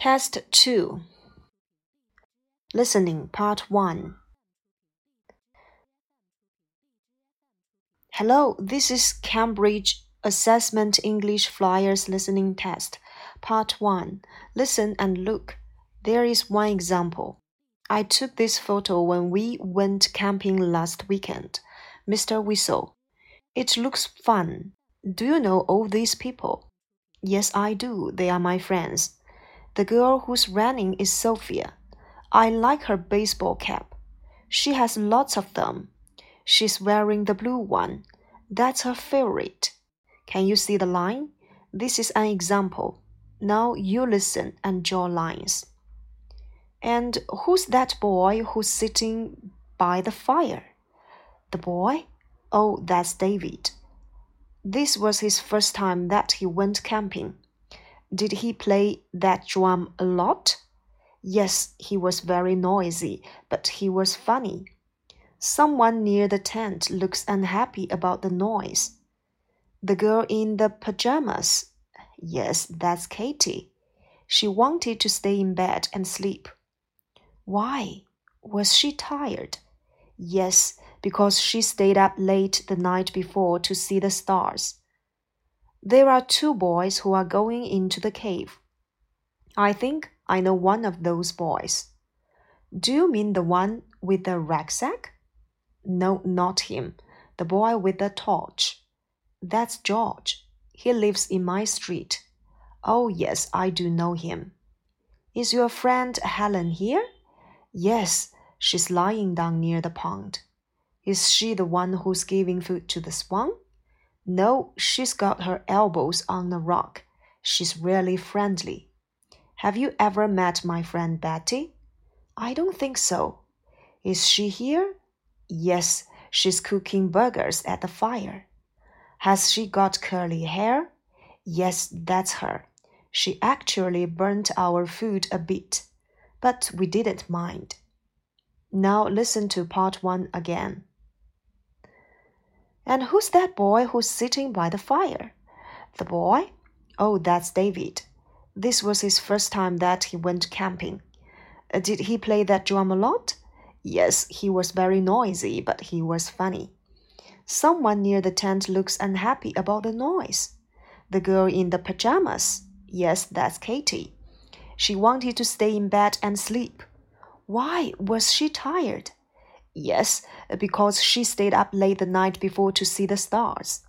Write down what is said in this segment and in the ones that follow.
Test 2 Listening Part 1 Hello, this is Cambridge Assessment English Flyers Listening Test, Part 1. Listen and look. There is one example. I took this photo when we went camping last weekend. Mr. Whistle. It looks fun. Do you know all these people? Yes, I do. They are my friends. The girl who's running is Sophia. I like her baseball cap. She has lots of them. She's wearing the blue one. That's her favorite. Can you see the line? This is an example. Now you listen and draw lines. And who's that boy who's sitting by the fire? The boy? Oh, that's David. This was his first time that he went camping. Did he play that drum a lot? Yes, he was very noisy, but he was funny. Someone near the tent looks unhappy about the noise. The girl in the pajamas. Yes, that's Katie. She wanted to stay in bed and sleep. Why? Was she tired? Yes, because she stayed up late the night before to see the stars. There are two boys who are going into the cave. I think I know one of those boys. Do you mean the one with the rucksack? No, not him. The boy with the torch. That's George. He lives in my street. Oh, yes, I do know him. Is your friend Helen here? Yes, she's lying down near the pond. Is she the one who's giving food to the swan? No, she's got her elbows on a rock. She's really friendly. Have you ever met my friend Betty? I don't think so. Is she here? Yes, she's cooking burgers at the fire. Has she got curly hair? Yes, that's her. She actually burnt our food a bit, but we didn't mind. Now listen to part one again. And who's that boy who's sitting by the fire? The boy? Oh, that's David. This was his first time that he went camping. Uh, did he play that drum a lot? Yes, he was very noisy, but he was funny. Someone near the tent looks unhappy about the noise. The girl in the pajamas. Yes, that's Katie. She wanted to stay in bed and sleep. Why was she tired? Yes, because she stayed up late the night before to see the stars.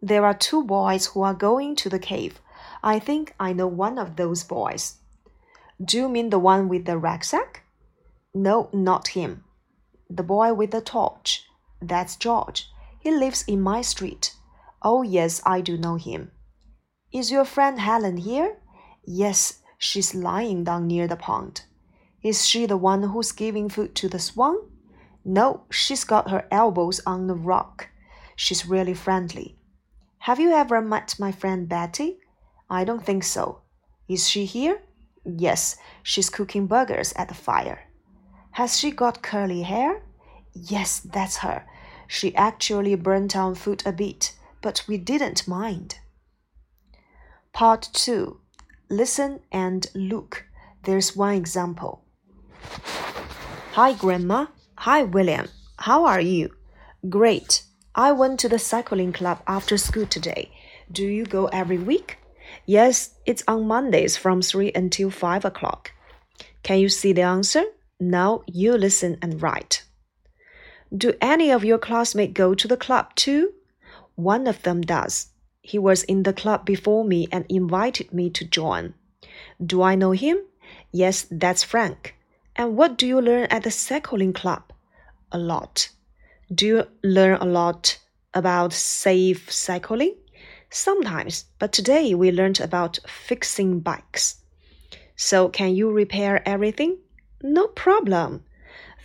There are two boys who are going to the cave. I think I know one of those boys. Do you mean the one with the rucksack? No, not him. The boy with the torch. That's George. He lives in my street. Oh, yes, I do know him. Is your friend Helen here? Yes, she's lying down near the pond. Is she the one who's giving food to the swan? No, she's got her elbows on the rock. She's really friendly. Have you ever met my friend Betty? I don't think so. Is she here? Yes, she's cooking burgers at the fire. Has she got curly hair? Yes, that's her. She actually burnt our food a bit, but we didn't mind. Part 2 Listen and look. There's one example. Hi, Grandma. Hi, William. How are you? Great. I went to the cycling club after school today. Do you go every week? Yes, it's on Mondays from 3 until 5 o'clock. Can you see the answer? Now you listen and write. Do any of your classmates go to the club too? One of them does. He was in the club before me and invited me to join. Do I know him? Yes, that's Frank. And what do you learn at the cycling club? A lot. Do you learn a lot about safe cycling? Sometimes, but today we learned about fixing bikes. So, can you repair everything? No problem.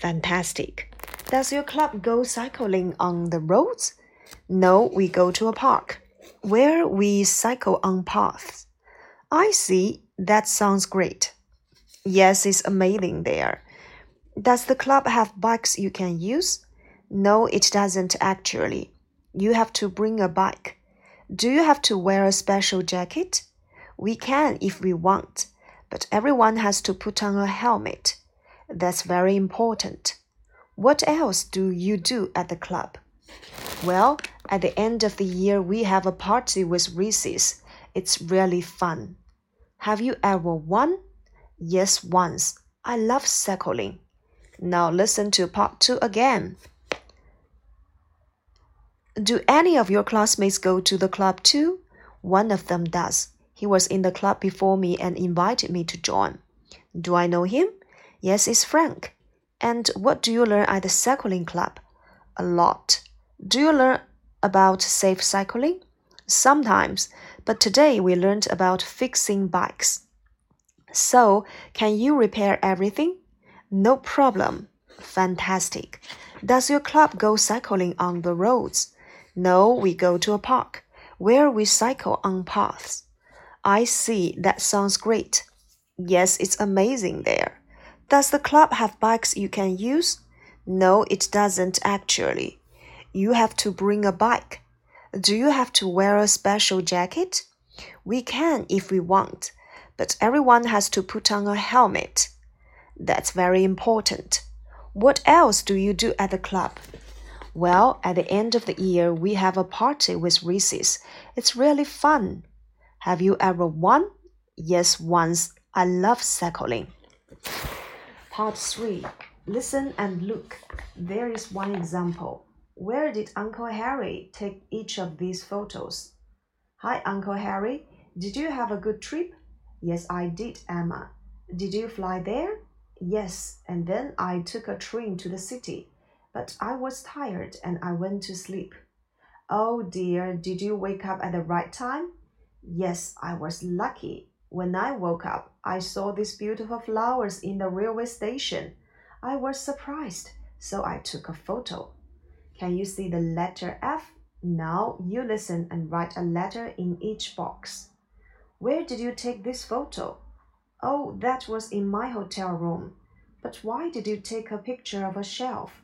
Fantastic. Does your club go cycling on the roads? No, we go to a park where we cycle on paths. I see. That sounds great. Yes, it's amazing there. Does the club have bikes you can use? No, it doesn't actually. You have to bring a bike. Do you have to wear a special jacket? We can if we want, but everyone has to put on a helmet. That's very important. What else do you do at the club? Well, at the end of the year, we have a party with Reese's. It's really fun. Have you ever won? Yes, once. I love cycling. Now listen to part two again. Do any of your classmates go to the club too? One of them does. He was in the club before me and invited me to join. Do I know him? Yes, it's Frank. And what do you learn at the cycling club? A lot. Do you learn about safe cycling? Sometimes, but today we learned about fixing bikes. So, can you repair everything? No problem. Fantastic. Does your club go cycling on the roads? No, we go to a park where we cycle on paths. I see. That sounds great. Yes, it's amazing there. Does the club have bikes you can use? No, it doesn't actually. You have to bring a bike. Do you have to wear a special jacket? We can if we want, but everyone has to put on a helmet. That's very important. What else do you do at the club? Well, at the end of the year, we have a party with Reese's. It's really fun. Have you ever won? Yes, once. I love cycling. Part 3 Listen and look. There is one example. Where did Uncle Harry take each of these photos? Hi, Uncle Harry. Did you have a good trip? Yes, I did, Emma. Did you fly there? Yes, and then I took a train to the city, but I was tired and I went to sleep. Oh dear, did you wake up at the right time? Yes, I was lucky. When I woke up, I saw these beautiful flowers in the railway station. I was surprised, so I took a photo. Can you see the letter F? Now you listen and write a letter in each box. Where did you take this photo? Oh, that was in my hotel room. But why did you take a picture of a shelf?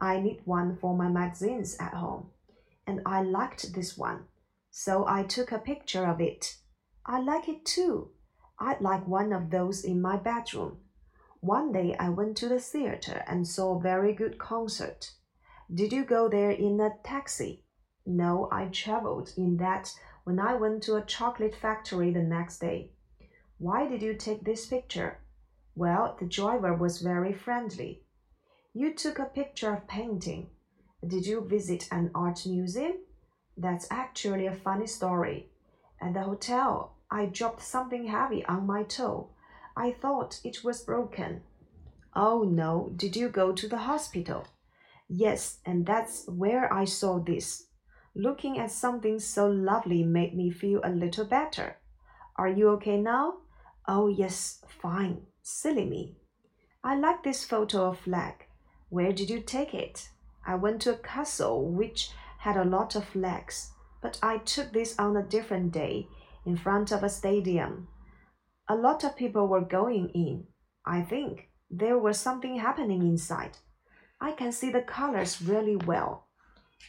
I need one for my magazines at home, and I liked this one, so I took a picture of it. I like it too. I'd like one of those in my bedroom. One day I went to the theater and saw a very good concert. Did you go there in a taxi? No, I traveled in that when I went to a chocolate factory the next day. Why did you take this picture? Well, the driver was very friendly. You took a picture of painting. Did you visit an art museum? That's actually a funny story. At the hotel, I dropped something heavy on my toe. I thought it was broken. Oh no, did you go to the hospital? Yes, and that's where I saw this. Looking at something so lovely made me feel a little better. Are you okay now? Oh, yes, fine. Silly me. I like this photo of flag. Where did you take it? I went to a castle which had a lot of flags, but I took this on a different day in front of a stadium. A lot of people were going in. I think there was something happening inside. I can see the colors really well.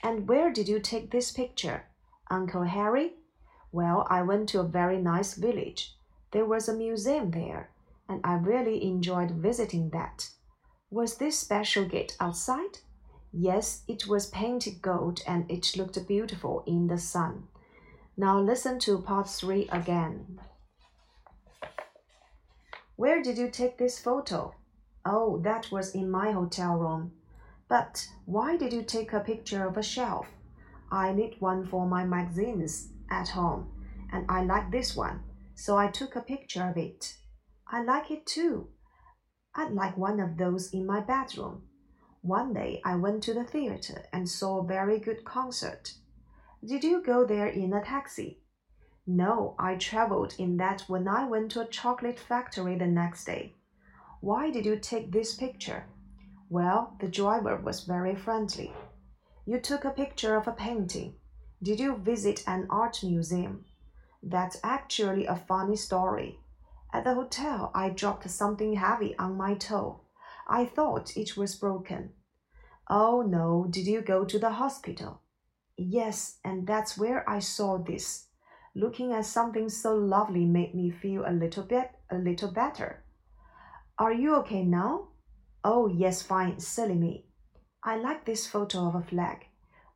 And where did you take this picture? Uncle Harry? Well, I went to a very nice village. There was a museum there, and I really enjoyed visiting that. Was this special gate outside? Yes, it was painted gold and it looked beautiful in the sun. Now listen to part 3 again. Where did you take this photo? Oh, that was in my hotel room. But why did you take a picture of a shelf? I need one for my magazines at home, and I like this one, so I took a picture of it. I like it too. I'd like one of those in my bedroom. One day I went to the theater and saw a very good concert. Did you go there in a taxi? No, I traveled in that when I went to a chocolate factory the next day. Why did you take this picture? Well, the driver was very friendly. You took a picture of a painting. Did you visit an art museum? That's actually a funny story. At the hotel, I dropped something heavy on my toe. I thought it was broken. Oh no, did you go to the hospital? Yes, and that's where I saw this. Looking at something so lovely made me feel a little bit a little better. Are you okay now? Oh, yes, fine, silly me. I like this photo of a flag.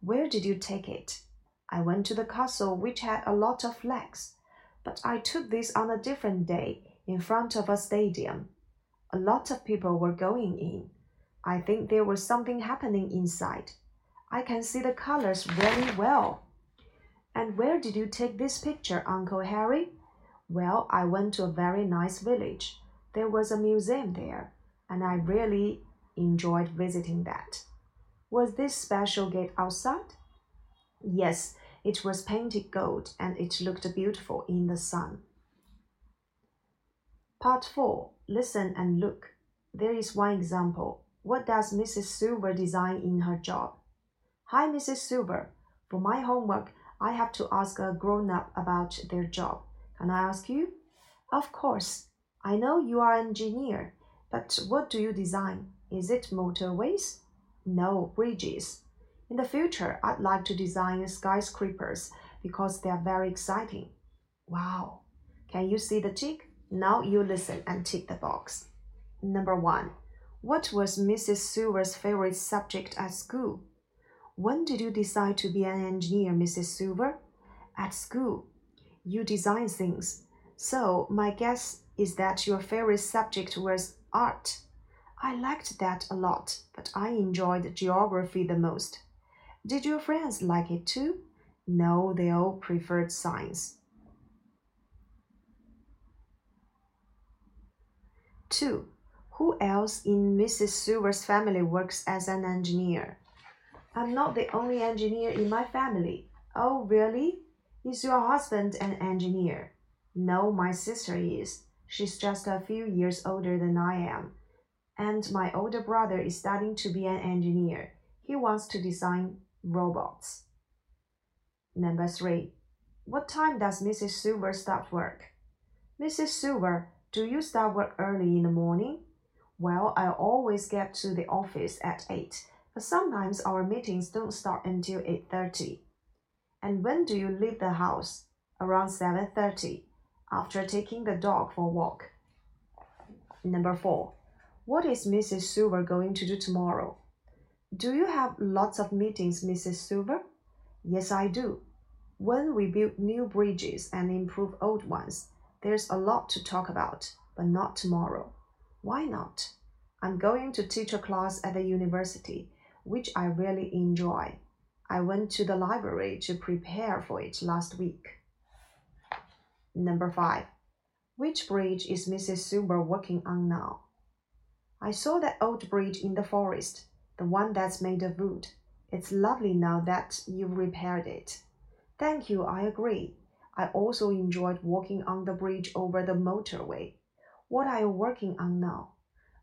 Where did you take it? I went to the castle which had a lot of flags, but I took this on a different day in front of a stadium. A lot of people were going in. I think there was something happening inside. I can see the colors very well. And where did you take this picture, Uncle Harry? Well, I went to a very nice village. There was a museum there, and I really enjoyed visiting that. Was this special gate outside? Yes, it was painted gold and it looked beautiful in the sun. Part 4 Listen and look. There is one example. What does Mrs. Silver design in her job? Hi, Mrs. Silver. For my homework, I have to ask a grown up about their job. Can I ask you? Of course. I know you are an engineer, but what do you design? Is it motorways? No, bridges. In the future, I'd like to design skyscrapers because they are very exciting. Wow. Can you see the tick? Now you listen and tick the box. Number one. What was Mrs. Silver's favorite subject at school? When did you decide to be an engineer, Mrs. Silver? At school. You design things. So, my guess is that your favorite subject was art. I liked that a lot, but I enjoyed geography the most. Did your friends like it too? No, they all preferred science. 2. Who else in Mrs. Silver's family works as an engineer? I'm not the only engineer in my family. Oh, really? Is your husband an engineer? No, my sister is. She's just a few years older than I am. And my older brother is studying to be an engineer. He wants to design robots. Number three. What time does Mrs. Silver start work? Mrs. Silver, do you start work early in the morning? Well, I always get to the office at 8 but sometimes our meetings don't start until 8.30. And when do you leave the house? Around 7.30, after taking the dog for a walk. Number 4. What is Mrs. Silver going to do tomorrow? Do you have lots of meetings, Mrs. Silver? Yes, I do. When we build new bridges and improve old ones, there's a lot to talk about, but not tomorrow. Why not? I'm going to teach a class at the university which I really enjoy. I went to the library to prepare for it last week. Number five. Which bridge is Mrs. Silver working on now? I saw that old bridge in the forest, the one that's made of wood. It's lovely now that you've repaired it. Thank you, I agree. I also enjoyed walking on the bridge over the motorway. What are you working on now?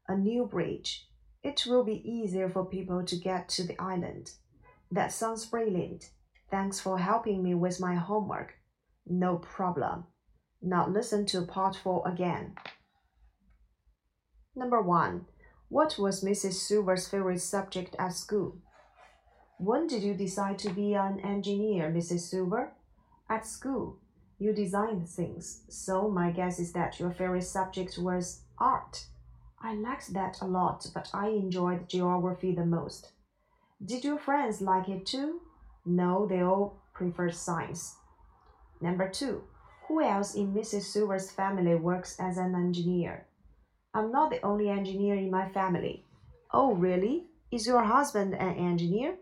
A new bridge. It will be easier for people to get to the island. That sounds brilliant. Thanks for helping me with my homework. No problem. Now listen to part 4 again. Number 1. What was Mrs. Silver's favorite subject at school? When did you decide to be an engineer, Mrs. Silver? At school. You designed things, so my guess is that your favorite subject was art. I liked that a lot, but I enjoyed geography the most. Did your friends like it too? No, they all preferred science. Number two, who else in Mrs. Silver's family works as an engineer? I'm not the only engineer in my family. Oh, really? Is your husband an engineer?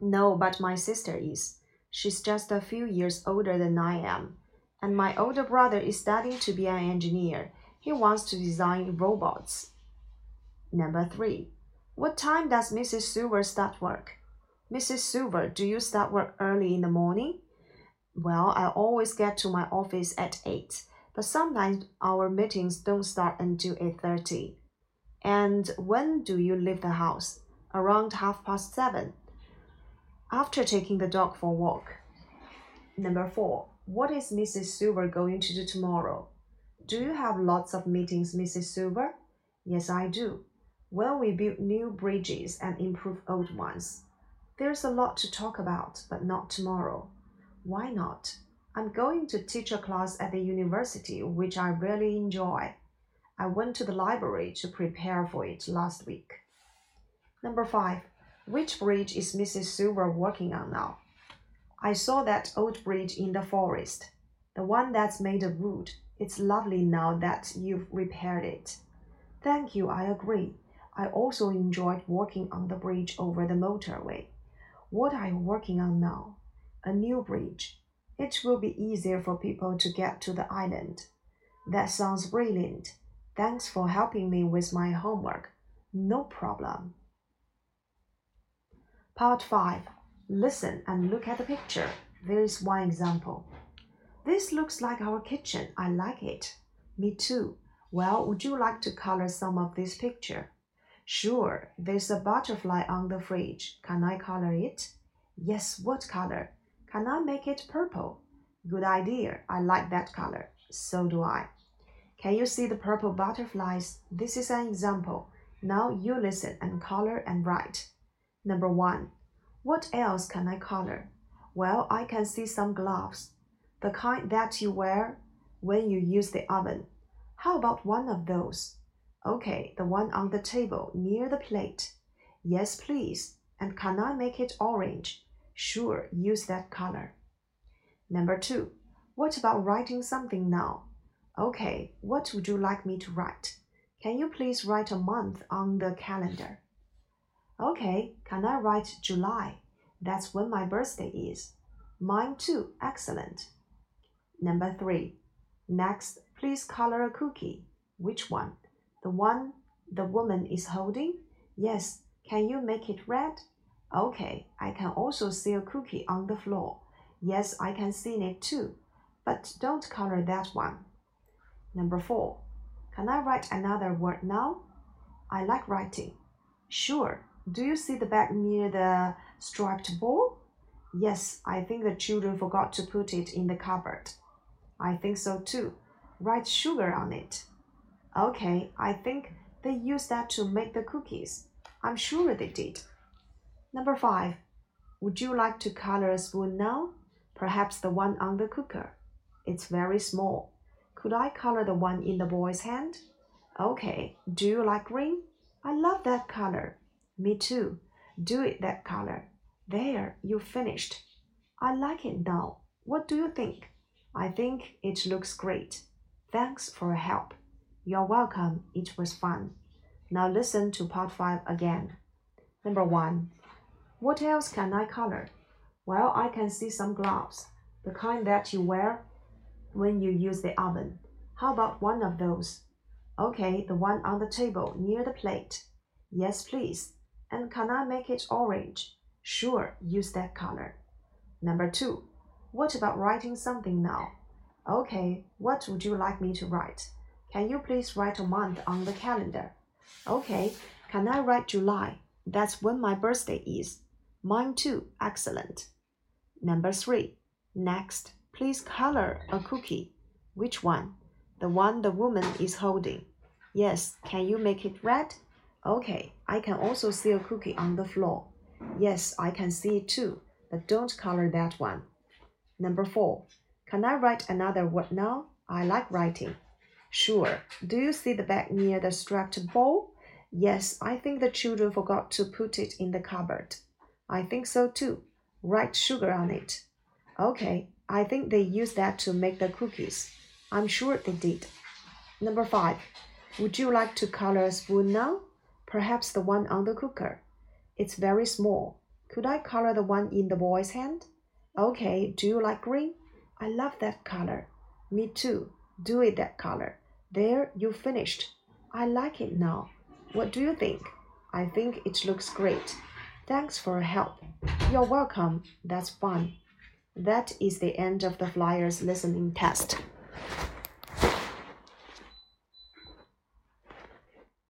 No, but my sister is. She's just a few years older than I am. And my older brother is studying to be an engineer he wants to design robots. Number three. What time does Mrs. Silver start work? Mrs. Silver, do you start work early in the morning? Well, I always get to my office at 8, but sometimes our meetings don't start until 8.30. And when do you leave the house? Around half past 7. After taking the dog for a walk. Number 4. What is Mrs. Silver going to do tomorrow? Do you have lots of meetings, Mrs. Silver? Yes, I do. When we build new bridges and improve old ones. There's a lot to talk about, but not tomorrow. Why not? I'm going to teach a class at the university, which I really enjoy. I went to the library to prepare for it last week. Number five, which bridge is Mrs. Silver working on now? I saw that old bridge in the forest, the one that's made of wood. It's lovely now that you've repaired it. Thank you, I agree. I also enjoyed working on the bridge over the motorway. What are you working on now? A new bridge. It will be easier for people to get to the island. That sounds brilliant. Thanks for helping me with my homework. No problem. Part 5. Listen and look at the picture. There is one example. This looks like our kitchen. I like it. Me too. Well, would you like to color some of this picture? Sure, there's a butterfly on the fridge. Can I color it? Yes, what color? Can I make it purple? Good idea. I like that color. So do I. Can you see the purple butterflies? This is an example. Now you listen and color and write. Number one. What else can I color? Well, I can see some gloves. The kind that you wear when you use the oven. How about one of those? Okay, the one on the table near the plate. Yes, please. And can I make it orange? Sure, use that color. Number two, what about writing something now? Okay, what would you like me to write? Can you please write a month on the calendar? Okay, can I write July? That's when my birthday is. Mine too, excellent. Number three, next, please color a cookie. Which one? The one the woman is holding? Yes, can you make it red? Okay, I can also see a cookie on the floor. Yes, I can see it too. But don't color that one. Number four. Can I write another word now? I like writing. Sure. Do you see the bag near the striped ball? Yes, I think the children forgot to put it in the cupboard. I think so too. Write sugar on it. Okay, I think they used that to make the cookies. I'm sure they did. Number five, would you like to color a spoon now? Perhaps the one on the cooker. It's very small. Could I color the one in the boy's hand? Okay, do you like green? I love that color. Me too. Do it that color. There, you finished. I like it now. What do you think? I think it looks great. Thanks for your help. You're welcome. It was fun. Now listen to part 5 again. Number 1. What else can I color? Well, I can see some gloves, the kind that you wear when you use the oven. How about one of those? Okay, the one on the table near the plate. Yes, please. And can I make it orange? Sure, use that color. Number two, what about writing something now? Okay, what would you like me to write? Can you please write a month on the calendar? Okay, can I write July? That's when my birthday is. Mine too. Excellent. Number three. Next, please color a cookie. Which one? The one the woman is holding. Yes, can you make it red? Okay, I can also see a cookie on the floor. Yes, I can see it too, but don't color that one. Number four. Can I write another word now? I like writing. Sure. Do you see the bag near the striped ball? Yes, I think the children forgot to put it in the cupboard. I think so too. Write sugar on it. Okay, I think they used that to make the cookies. I'm sure they did. Number five. Would you like to color a spoon now? Perhaps the one on the cooker. It's very small. Could I color the one in the boy's hand? Okay, do you like green? I love that color. Me too. Do it that color. There, you finished. I like it now. What do you think? I think it looks great. Thanks for your help. You're welcome. That's fun. That is the end of the flyers listening test.